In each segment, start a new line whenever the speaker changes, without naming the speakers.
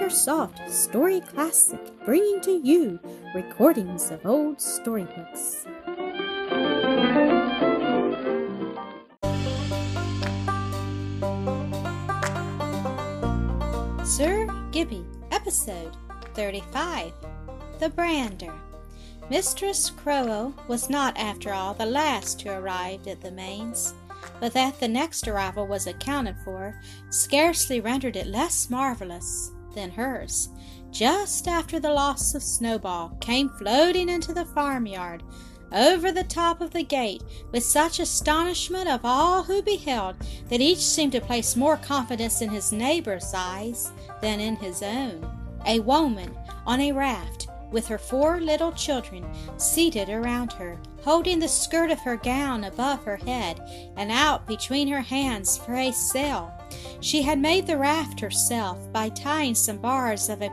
AcreSoft Story Classic, bringing to you recordings of old storybooks. Sir Gibbie, episode 35 The Brander. Mistress Croale was not, after all, the last to arrive at the Mains, but that the next arrival was accounted for scarcely rendered it less marvellous than hers. Just after the loss of Snowball came floating into the farmyard over the top of the gate with such astonishment of all who beheld that each seemed to place more confidence in his neighbor's eyes than in his own. A woman on a raft with her four little children seated around her, holding the skirt of her gown above her head and out between her hands for a sail. She had made the raft herself by tying some bars of a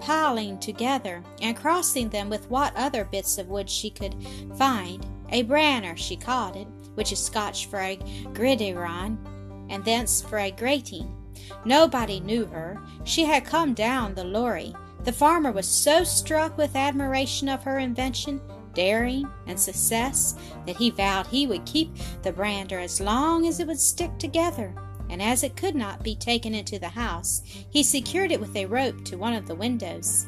piling together and crossing them with what other bits of wood she could find. A brander, she called it, which is Scotch for a gridiron, and thence for a grating. Nobody knew her. She had come down the Lorrie. The farmer was so struck with admiration of her invention, daring, and success that he vowed he would keep the brander as long as it would stick together and as it could not be taken into the house, he secured it with a rope to one of the windows.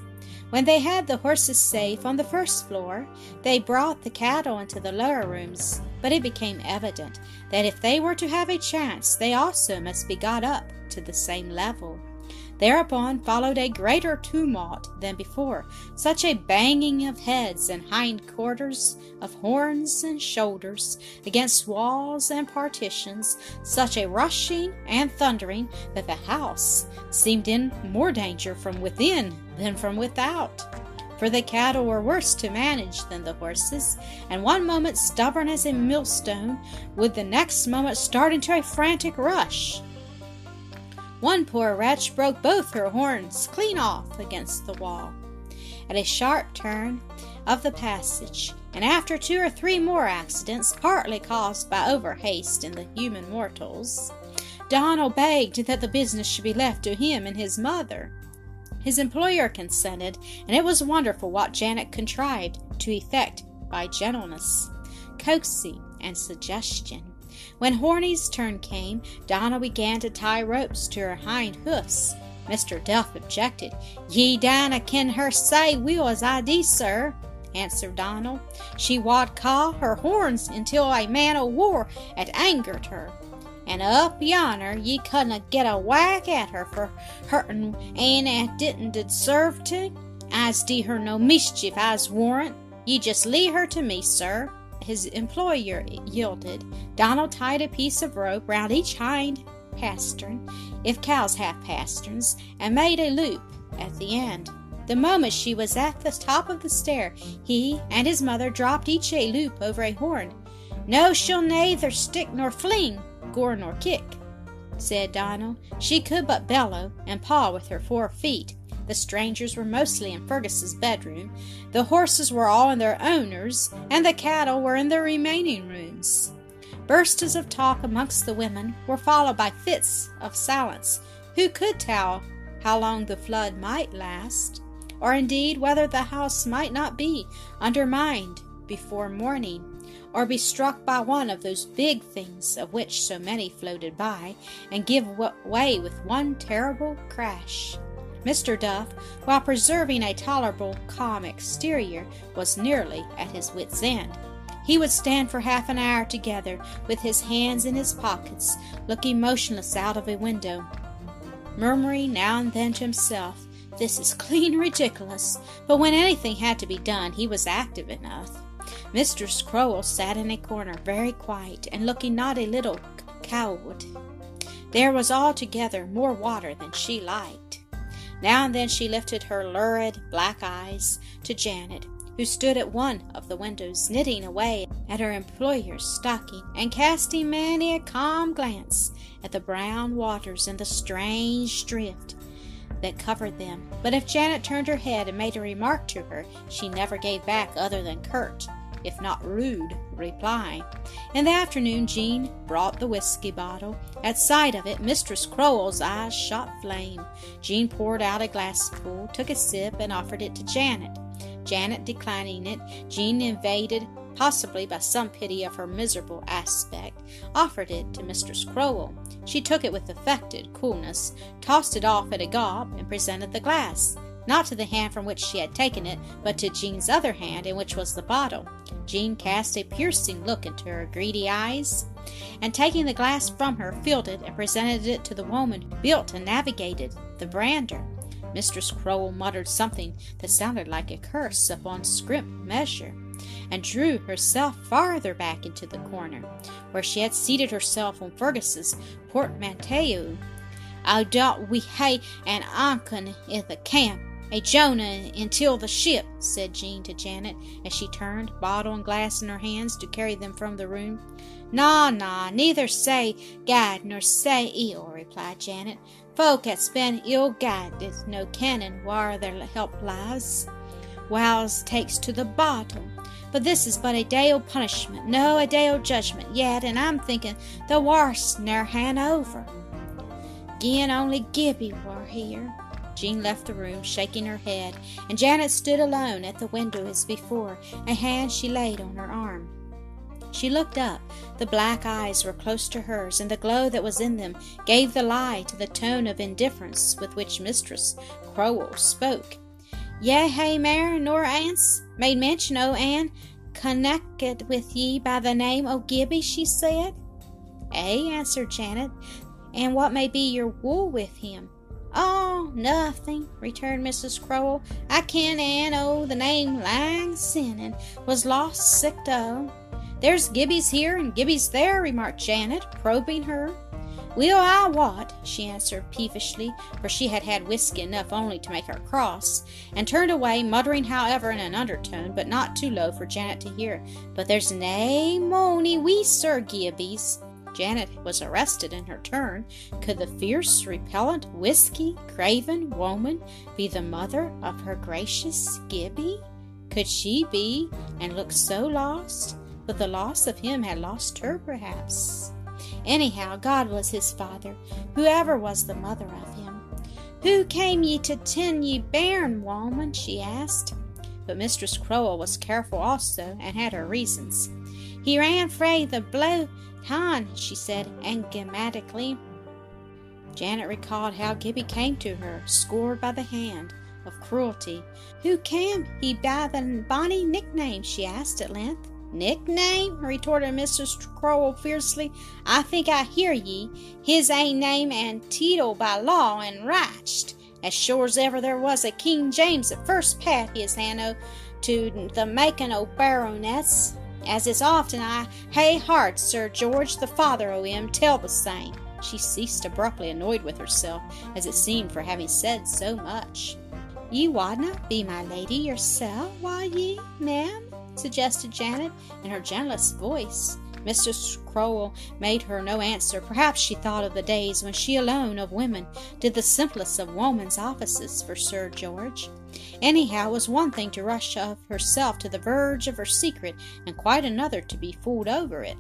When they had the horses safe on the first floor, they brought the cattle into the lower rooms, but it became evident that if they were to have a chance, they also must be got up to the same level. Thereupon followed a greater tumult than before, such a banging of heads and hind quarters, of horns and shoulders, against walls and partitions, such a rushing and thundering that the house seemed in more danger from within than from without. For the cattle were worse to manage than the horses, and one moment stubborn as a millstone would the next moment start into a frantic rush. One poor wretch broke both her horns clean off against the wall. At a sharp turn of the passage, and after two or three more accidents, partly caused by overhaste in the human mortals, Donal begged that the business should be left to him and his mother. His employer consented, and it was wonderful what Janet contrived to effect by gentleness, coaxing, and suggestion. When Horny's turn came, Donal began to tie ropes to her hind hoofs. Mr. Duff objected. Ye dinna ken her sae weel as I do, sir, answered Donal. She wad caw her horns until a man o' war had angered her. And up yonner ye couldna get a whack at her for hurtin' ane that didn't deserve to. I's do her no mischief, I's warrant. Ye just leave her to me, sir his employer yielded, Donal tied a piece of rope round each hind pastern, if cows have pasterns, and made a loop at the end. The moment she was at the top of the stair, he and his mother dropped each a loop over a horn. No, she'll neither stick nor fling, gore nor kick, said Donal. She could but bellow and paw with her four feet. The strangers were mostly in Fergus's bedroom, the horses were all in their owners', and the cattle were in the remaining rooms. Bursts of talk amongst the women were followed by fits of silence. Who could tell how long the flood might last, or indeed whether the house might not be undermined before morning, or be struck by one of those big things of which so many floated by, and give way with one terrible crash? Mr. Duff, while preserving a tolerable calm exterior, was nearly at his wits' end. He would stand for half an hour together, with his hands in his pockets, looking motionless out of a window, murmuring now and then to himself, This is clean ridiculous. But when anything had to be done, he was active enough. Mistress Croale sat in a corner, very quiet, and looking not a little cowed. There was altogether more water than she liked. Now and then she lifted her lurid black eyes to Janet, who stood at one of the windows, knitting away at her employer's stocking, and casting many a calm glance at the brown waters and the strange drift that covered them. But if Janet turned her head and made a remark to her, she never gave back other than curt if not rude, reply. In the afternoon, Jean brought the whiskey bottle. At sight of it, Mistress Croale's eyes shot flame. Jean poured out a glassful, took a sip, and offered it to Janet. Janet declining it, Jean invaded possibly by some pity of her miserable aspect, offered it to Mistress Croale. She took it with affected coolness, tossed it off at a gulp, and presented the glass, not to the hand from which she had taken it, but to Jean's other hand, in which was the bottle. Jean cast a piercing look into her greedy eyes, and taking the glass from her, filled it and presented it to the woman who built and navigated the brander. Mistress Croale muttered something that sounded like a curse upon scrimp measure and drew herself farther back into the corner, where she had seated herself on Fergus's portmanteau. I doubt we hae an anchor in the camp, a Jonah until the ship, said Jean to Janet as she turned, bottle and glass in her hands, to carry them from the room. Na, na, neither say guide nor say ill, replied Janet. Folk that's been ill guided no kennin whar their help lies. Wows takes to the bottom, but this is but a day o' punishment, no a day o' judgment yet, and I'm thinking the warst ne'er han over. Gin only Gibbie were here. Jean left the room, shaking her head, and Janet stood alone at the window as before, a hand she laid on her arm. She looked up. The black eyes were close to hers, and the glow that was in them gave the lie to the tone of indifference with which Mistress Croale spoke. Ye hae mair nor ance made mention o' Anne connected with ye by the name o' Gibbie, she said. Eh, answered Janet, and what may be your wool with him? Oh, nothing, returned Mrs. Croale. I ken Anne o' the name lang sin, and was lost sick o. There's Gibbies here and Gibbies there, remarked Janet, probing her. Will I what? she answered peevishly, for she had had whisky enough only to make her cross, and turned away, muttering, however, in an undertone, but not too low for Janet to hear. But there's nae mony wee Sir Gibbies. Janet was arrested in her turn. Could the fierce, repellent, whisky craven woman be the mother of her gracious Gibbie? Could she be, and look so lost? But the loss of him had lost her, perhaps. Anyhow, God was his father, whoever was the mother of him. Who came ye to tend ye bairn, woman? she asked. But Mistress Croale was careful also, and had her reasons. He ran frae the blow time, she said enigmatically. Janet recalled how Gibbie came to her, scored by the hand of cruelty. Who came he by the bonny nickname? she asked at length. Nickname? retorted Mrs. Croale fiercely. I think I hear ye. His ain't name and title by law and right. As sure's ever there was a King James that first pat his hand o to the making o baronets. As is often I hae heard Sir George, the father o' him, tell the same. She ceased abruptly, annoyed with herself, as it seemed, for having said so much. Ye wadna be my lady yourself, why ye, ma'am? suggested Janet in her gentlest voice. Mrs. Croale made her no answer. Perhaps she thought of the days when she alone of women did the simplest of woman's offices for Sir George. Anyhow, it was one thing to rush of herself to the verge of her secret, and quite another to be fooled over it.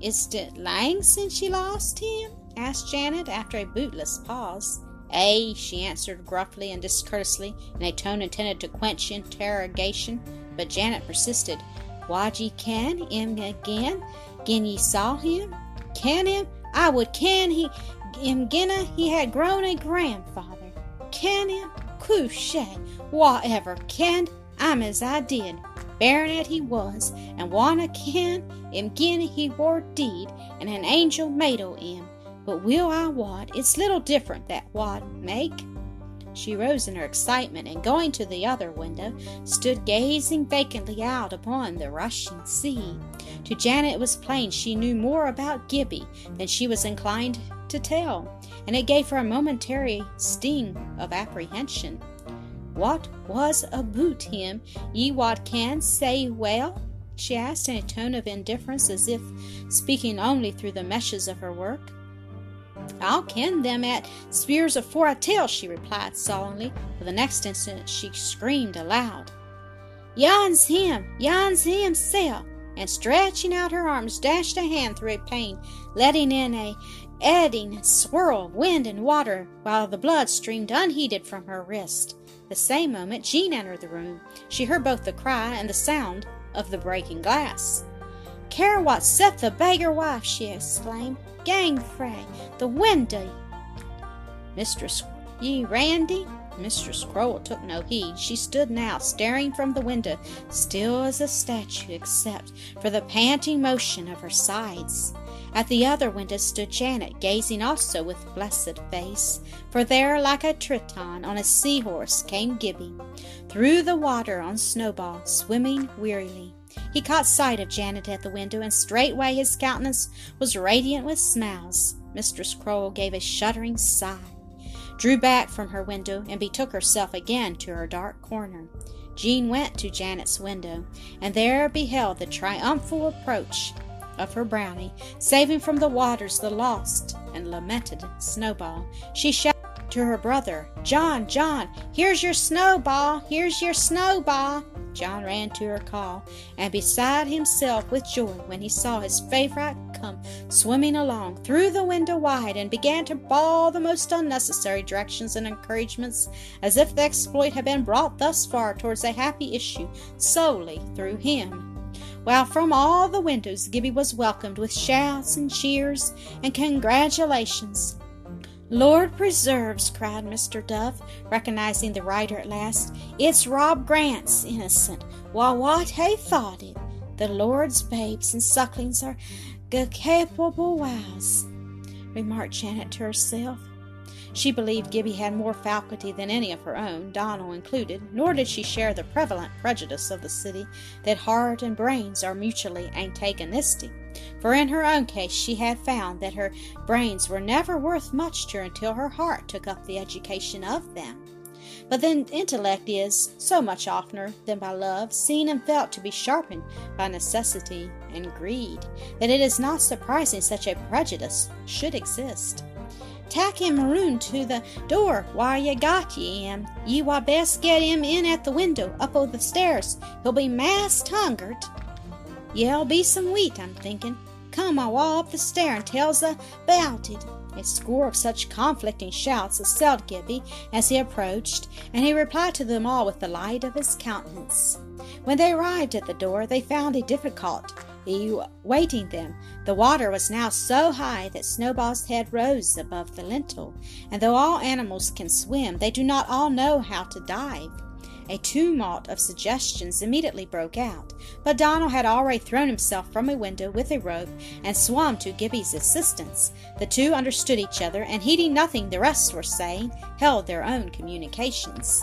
Is it lang since she lost him? asked Janet after a bootless pause. Ay, she answered gruffly and discourteously, in a tone intended to quench interrogation. But Janet persisted. Ye can him again? Gin ye saw him? Can him? I would can he him ginna he had grown a grandfather. Can him? Couche, whatever can I'm as I did. Baronet he was, and wanna ken him gin he wore deed, and an angel made o' him. But will I wad, it's little different that wad make. She rose in her excitement, and going to the other window, stood gazing vacantly out upon the rushing sea. To Janet it was plain she knew more about Gibbie than she was inclined to tell, and it gave her a momentary sting of apprehension. What was aboot him? Ye what can say well? she asked in a tone of indifference, as if speaking only through the meshes of her work. I'll ken them at spears afore I tell, she replied sullenly, but the next instant she screamed aloud. Yon's him! Yon's himself! And stretching out her arms, dashed a hand through a pane, letting in a eddying swirl of wind and water, while the blood streamed unheeded from her wrist. The same moment Jean entered the room. She heard both the cry and the sound of the breaking glass. Care what set the beggar wife, she exclaimed. Gang fray, the window. Mistress ye Randy? Mistress Croale took no heed. She stood now, staring from the window, still as a statue, except for the panting motion of her sides. At the other window stood Janet, gazing also with blessed face, for there, like a Triton on a sea-horse, came Gibbie, through the water on Snowball, swimming wearily. He caught sight of Janet at the window, and straightway his countenance was radiant with smiles. Mistress Croale gave a shuddering sigh, drew back from her window, and betook herself again to her dark corner. Jean went to Janet's window, and there beheld the triumphal approach of her brownie, saving from the waters the lost and lamented Snowball. She shouted to her brother, John, John, here's your snowball, here's your snowball. John ran to her call, and beside himself with joy when he saw his favorite come swimming along through the window wide, and began to bawl the most unnecessary directions and encouragements, as if the exploit had been brought thus far towards a happy issue solely through him while from all the windows Gibbie was welcomed with shouts and cheers and congratulations. Lord preserves, cried Mr. Duff, recognizing the writer at last. It's Rob Grant's innocent. Why, what hay thought it? The Lord's babes and sucklings are capable wows, remarked Janet to herself. She believed Gibbie had more faculty than any of her own, Donal included, nor did she share the prevalent prejudice of the city that heart and brains are mutually antagonistic. For in her own case she had found that her brains were never worth much to her until her heart took up the education of them. But then intellect is, so much oftener than by love, seen and felt to be sharpened by necessity and greed, that it is not surprising such a prejudice should exist. Tak him round to the door while ye got ye him. Ye war best get him in at the window, up o' the stairs. He'll be mass hungert. Ye'll be some wheat, I'm thinking. Come, I'll walk up the stair and tells about it. A score of such conflicting shouts assailed Gibbie as he approached, and he replied to them all with the light of his countenance. When they arrived at the door, they found it difficult waiting them. The water was now so high that Snowball's head rose above the lintel, and though all animals can swim, they do not all know how to dive. A tumult of suggestions immediately broke out, but Donal had already thrown himself from a window with a rope and swum to Gibbie's assistance. The two understood each other, and heeding nothing the rest were saying, held their own communications.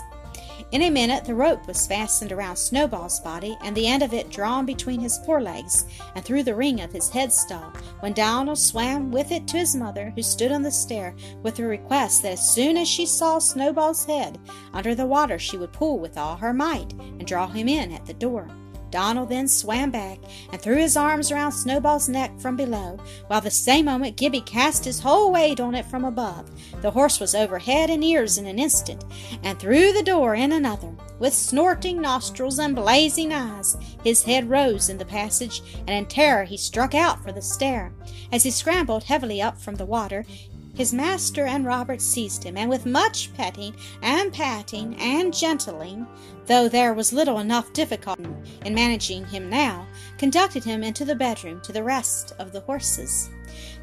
In a minute the rope was fastened around Snowball's body, and the end of it drawn between his forelegs and through the ring of his headstall, when Donal swam with it to his mother, who stood on the stair, with a request that as soon as she saw Snowball's head under the water she would pull with all her might and draw him in at the door. Donal then swam back and threw his arms around Snowball's neck from below, while the same moment Gibbie cast his whole weight on it from above. The horse was over head and ears in an instant, and through the door in another. With snorting nostrils and blazing eyes, his head rose in the passage, and in terror he struck out for the stair. As he scrambled heavily up from the water, his master and Robert seized him, and with much petting and patting and gentling, though there was little enough difficulty in managing him now, conducted him into the bedroom to the rest of the horses.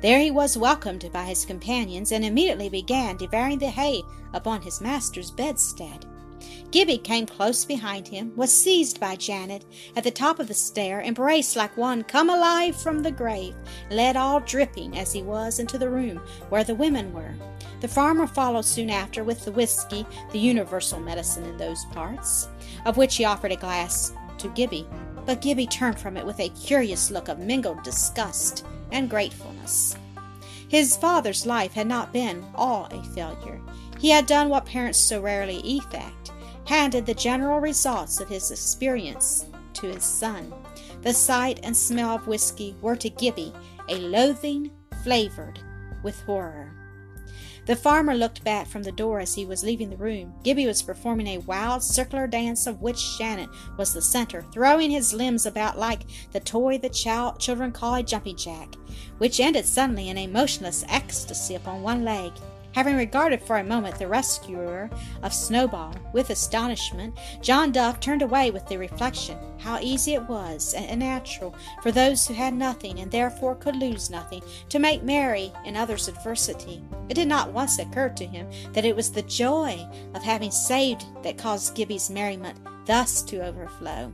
There he was welcomed by his companions, and immediately began devouring the hay upon his master's bedstead. Gibbie came close behind him, was seized by Janet at the top of the stair, embraced like one come alive from the grave, led all dripping as he was into the room where the women were. The farmer followed soon after with the whiskey, the universal medicine in those parts, of which he offered a glass to Gibbie. But Gibbie turned from it with a curious look of mingled disgust and gratefulness. His father's life had not been all a failure. He had done what parents so rarely effect handed the general results of his experience to his son. The sight and smell of whiskey were to Gibbie a loathing flavored with horror. The farmer looked back from the door as he was leaving the room. Gibbie was performing a wild circular dance of which Janet was the center, throwing his limbs about like the toy the child, children call a jumping jack, which ended suddenly in a motionless ecstasy upon one leg. Having regarded for a moment the rescuer of Snowball with astonishment, John Duff turned away with the reflection how easy it was and natural for those who had nothing and therefore could lose nothing to make merry in others' adversity. It did not once occur to him that it was the joy of having saved that caused Gibbie's merriment thus to overflow.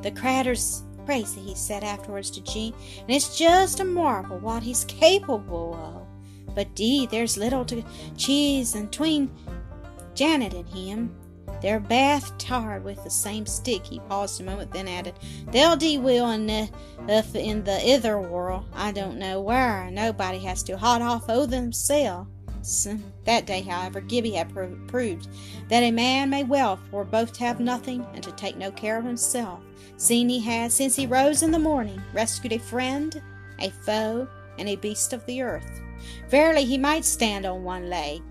The cratter's crazy, he said afterwards to Jean, and it's just a marvel what he's capable of. But dee, there's little to cheese and tween Janet and him. They're bath tarred with the same stick. He paused a moment, then added, They'll dee will the, in the ither world. I don't know where. Nobody has to hot off o' themselves. Hmm. That day, however, Gibbie had pro- proved that a man may well for both to have nothing and to take no care of himself, seeing he had, since he rose in the morning, rescued a friend, a foe, and a beast of the earth. Verily, he might stand on one leg.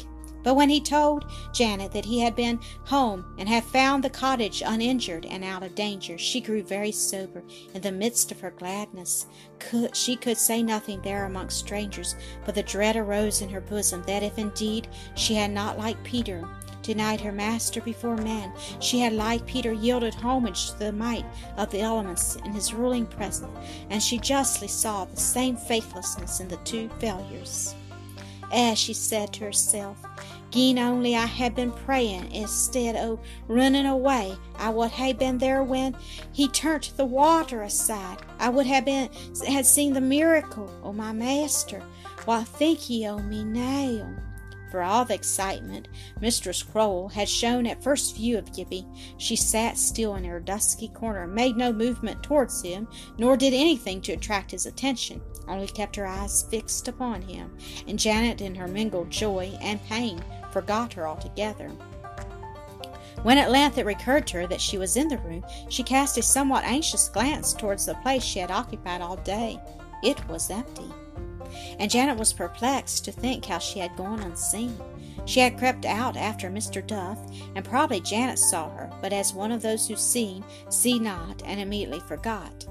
But when he told Janet that he had been home and had found the cottage uninjured and out of danger, she grew very sober in the midst of her gladness. Could, she could say nothing there amongst strangers, but the dread arose in her bosom that if indeed she had not, like Peter, denied her master before men. She had, like Peter, yielded homage to the might of the elements in his ruling presence, and she justly saw the same faithlessness in the two failures. As she said to herself, Gin only I had been praying instead o' running away, I would have been there when he turned the water aside. I would have been had seen the miracle o' my master. What think ye o' me now? For all the excitement Mistress Croale had shown at first view of Gibbie, she sat still in her dusky corner, made no movement towards him, nor did anything to attract his attention, only kept her eyes fixed upon him, and Janet, in her mingled joy and pain, forgot her altogether. When at length it recurred to her that she was in the room, she cast a somewhat anxious glance towards the place she had occupied all day. It was empty and Janet was perplexed to think how she had gone unseen. She had crept out after Mr. Duff, and probably Janet saw her, but as one of those who see, see not, and immediately forgot.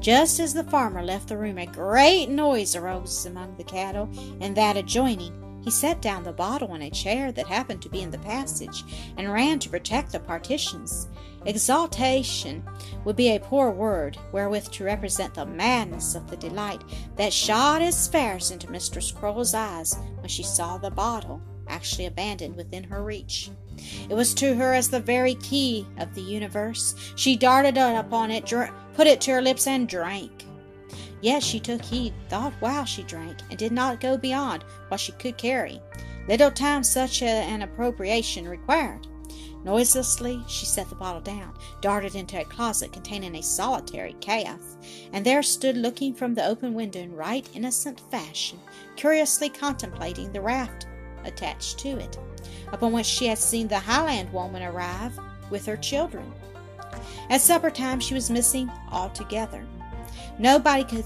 Just as the farmer left the room, a great noise arose among the cattle and that adjoining. He set down the bottle on a chair that happened to be in the passage, and ran to protect the partitions. Exaltation would be a poor word wherewith to represent the madness of the delight that shot as fires into Mistress Croale's eyes when she saw the bottle actually abandoned within her reach. It was to her as the very key of the universe. She darted upon it, dr- put it to her lips, and drank. Yet she took heed, thought while she drank, and did not go beyond what she could carry. Little time such a, an appropriation required. Noiselessly, she set the bottle down, darted into a closet containing a solitary calf, and there stood looking from the open window in right innocent fashion, curiously contemplating the raft attached to it, upon which she had seen the Highland woman arrive with her children. At supper time, she was missing altogether. Nobody could,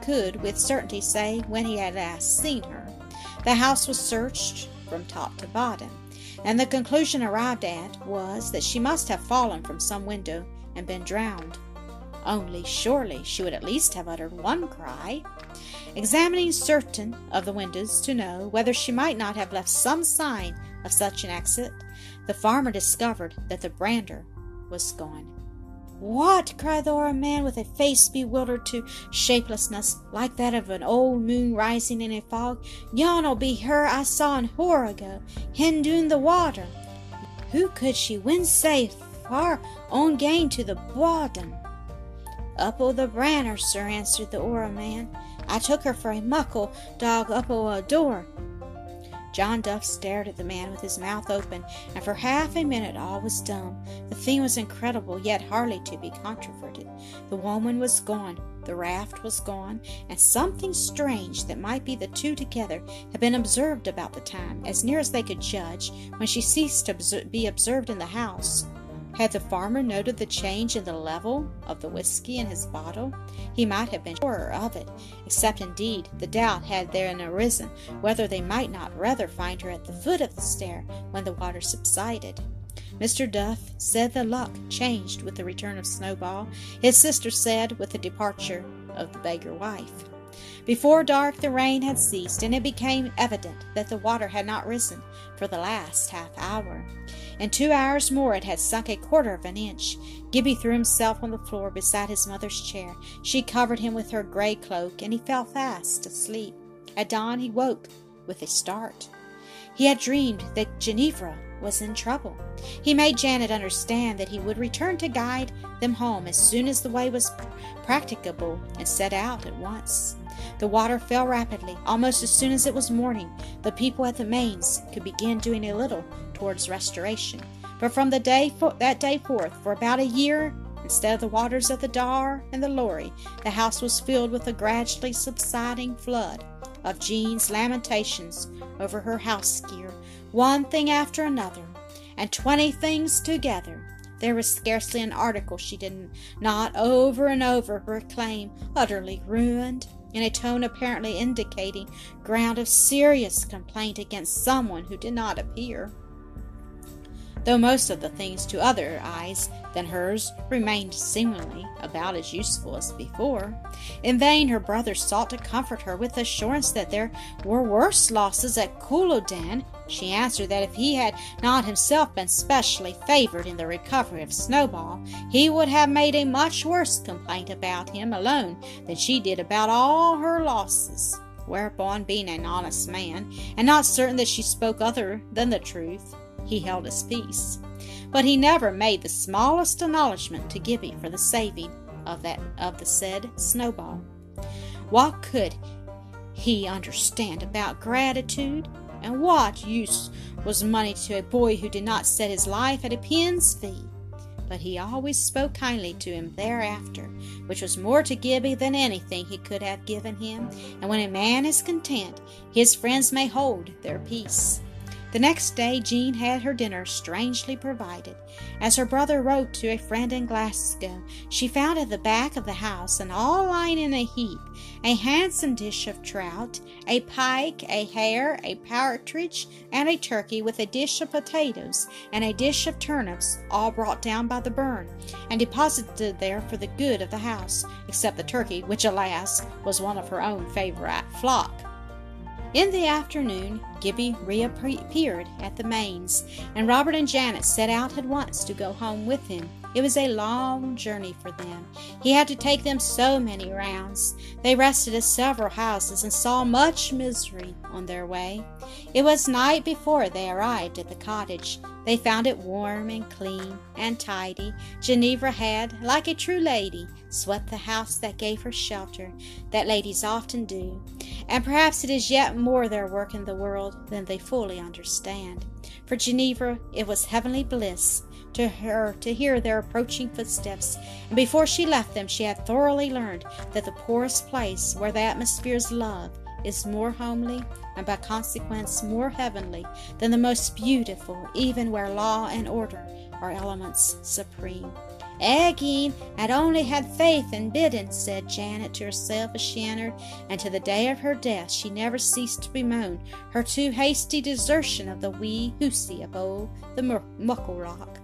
could with certainty say when he had last seen her. The house was searched from top to bottom and the conclusion arrived at was that she must have fallen from some window and been drowned. Only surely she would at least have uttered one cry. Examining certain of the windows to know whether she might not have left some sign of such an exit, the farmer discovered that the brander was gone. What? cried the old man with a face bewildered to shapelessness, like that of an old moon rising in a fog. Yon'll be her I saw an hour ago, hen doon the water. Who could she win safe far on gain to the bottom? Up o' the branner, sir, answered the old man. I took her for a muckle dog up o' a door. John Duff stared at the man with his mouth open, and for half a minute all was dumb. The thing was incredible, yet hardly to be controverted. The woman was gone, the raft was gone, and something strange that might be the two together had been observed about the time, as near as they could judge, when she ceased to be observed in the house. Had the farmer noted the change in the level of the whiskey in his bottle? He might have been surer of it, except indeed the doubt had therein arisen whether they might not rather find her at the foot of the stair when the water subsided. Mr. Duff said the luck changed with the return of Snowball. His sister said with the departure of the beggar wife. Before dark the rain had ceased, and it became evident that the water had not risen for the last half hour. In two hours more it had sunk a quarter of an inch. Gibbie threw himself on the floor beside his mother's chair. She covered him with her grey cloak, and he fell fast asleep. At dawn he woke with a start. He had dreamed that Ginevra was in trouble. He made Janet understand that he would return to guide them home as soon as the way was practicable and set out at once. The water fell rapidly. Almost as soon as it was morning, the people at the mains could begin doing a little towards restoration. But from the day that day forth, for about a year, instead of the waters of the Daur and the Lorrie, the house was filled with a gradually subsiding flood of Jean's lamentations over her house gear, one thing after another, and twenty things together. There was scarcely an article she did not over and over proclaim utterly ruined, in a tone apparently indicating ground of serious complaint against someone who did not appear though most of the things to other eyes than hers remained seemingly about as useful as before. In vain her brother sought to comfort her with assurance that there were worse losses at Culloden. She answered that if he had not himself been specially favored in the recovery of Snowball, he would have made a much worse complaint about him alone than she did about all her losses. Whereupon, being an honest man, and not certain that she spoke other than the truth, he held his peace. But he never made the smallest acknowledgment to Gibbie for the saving of that of the said snowball. What could he understand about gratitude? And what use was money to a boy who did not set his life at a pin's fee? But he always spoke kindly to him thereafter, which was more to Gibbie than anything he could have given him. And when a man is content, his friends may hold their peace. The next day Jean had her dinner strangely provided. As her brother wrote to a friend in Glasgow, she found at the back of the house, and all lying in a heap, a handsome dish of trout, a pike, a hare, a partridge, and a turkey, with a dish of potatoes and a dish of turnips, all brought down by the burn, and deposited there for the good of the house, except the turkey, which, alas, was one of her own favourite flock. In the afternoon, Gibbie reappeared at the Mains, and Robert and Janet set out at once to go home with him. It was a long journey for them. He had to take them so many rounds. They rested at several houses and saw much misery on their way. It was night before they arrived at the cottage. They found it warm and clean and tidy. Ginevra had, like a true lady, swept the house that gave her shelter, that ladies often do. And perhaps it is yet more their work in the world than they fully understand. For Ginevra, it was heavenly bliss to her to hear their approaching footsteps, and before she left them she had thoroughly learned that the poorest place where the atmosphere's love is more homely and by consequence more heavenly than the most beautiful, even where law and order are elements supreme. Agin had only had faith and bidden, said Janet to herself as she entered, and to the day of her death she never ceased to bemoan her too hasty desertion of the wee husie above the muckle rock.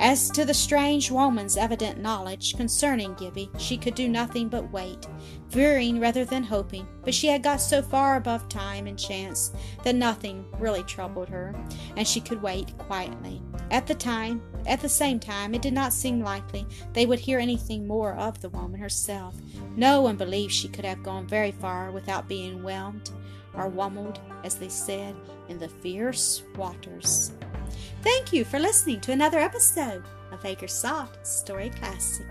As to the strange woman's evident knowledge concerning Gibbie, she could do nothing but wait, fearing rather than hoping, but she had got so far above time and chance that nothing really troubled her, and she could wait quietly. At the time, at the same time, it did not seem likely they would hear anything more of the woman herself. No one believed she could have gone very far without being whelmed, or wumbled, as they said, in the fierce waters. Thank you for listening to another episode of Acresoft Story Classic.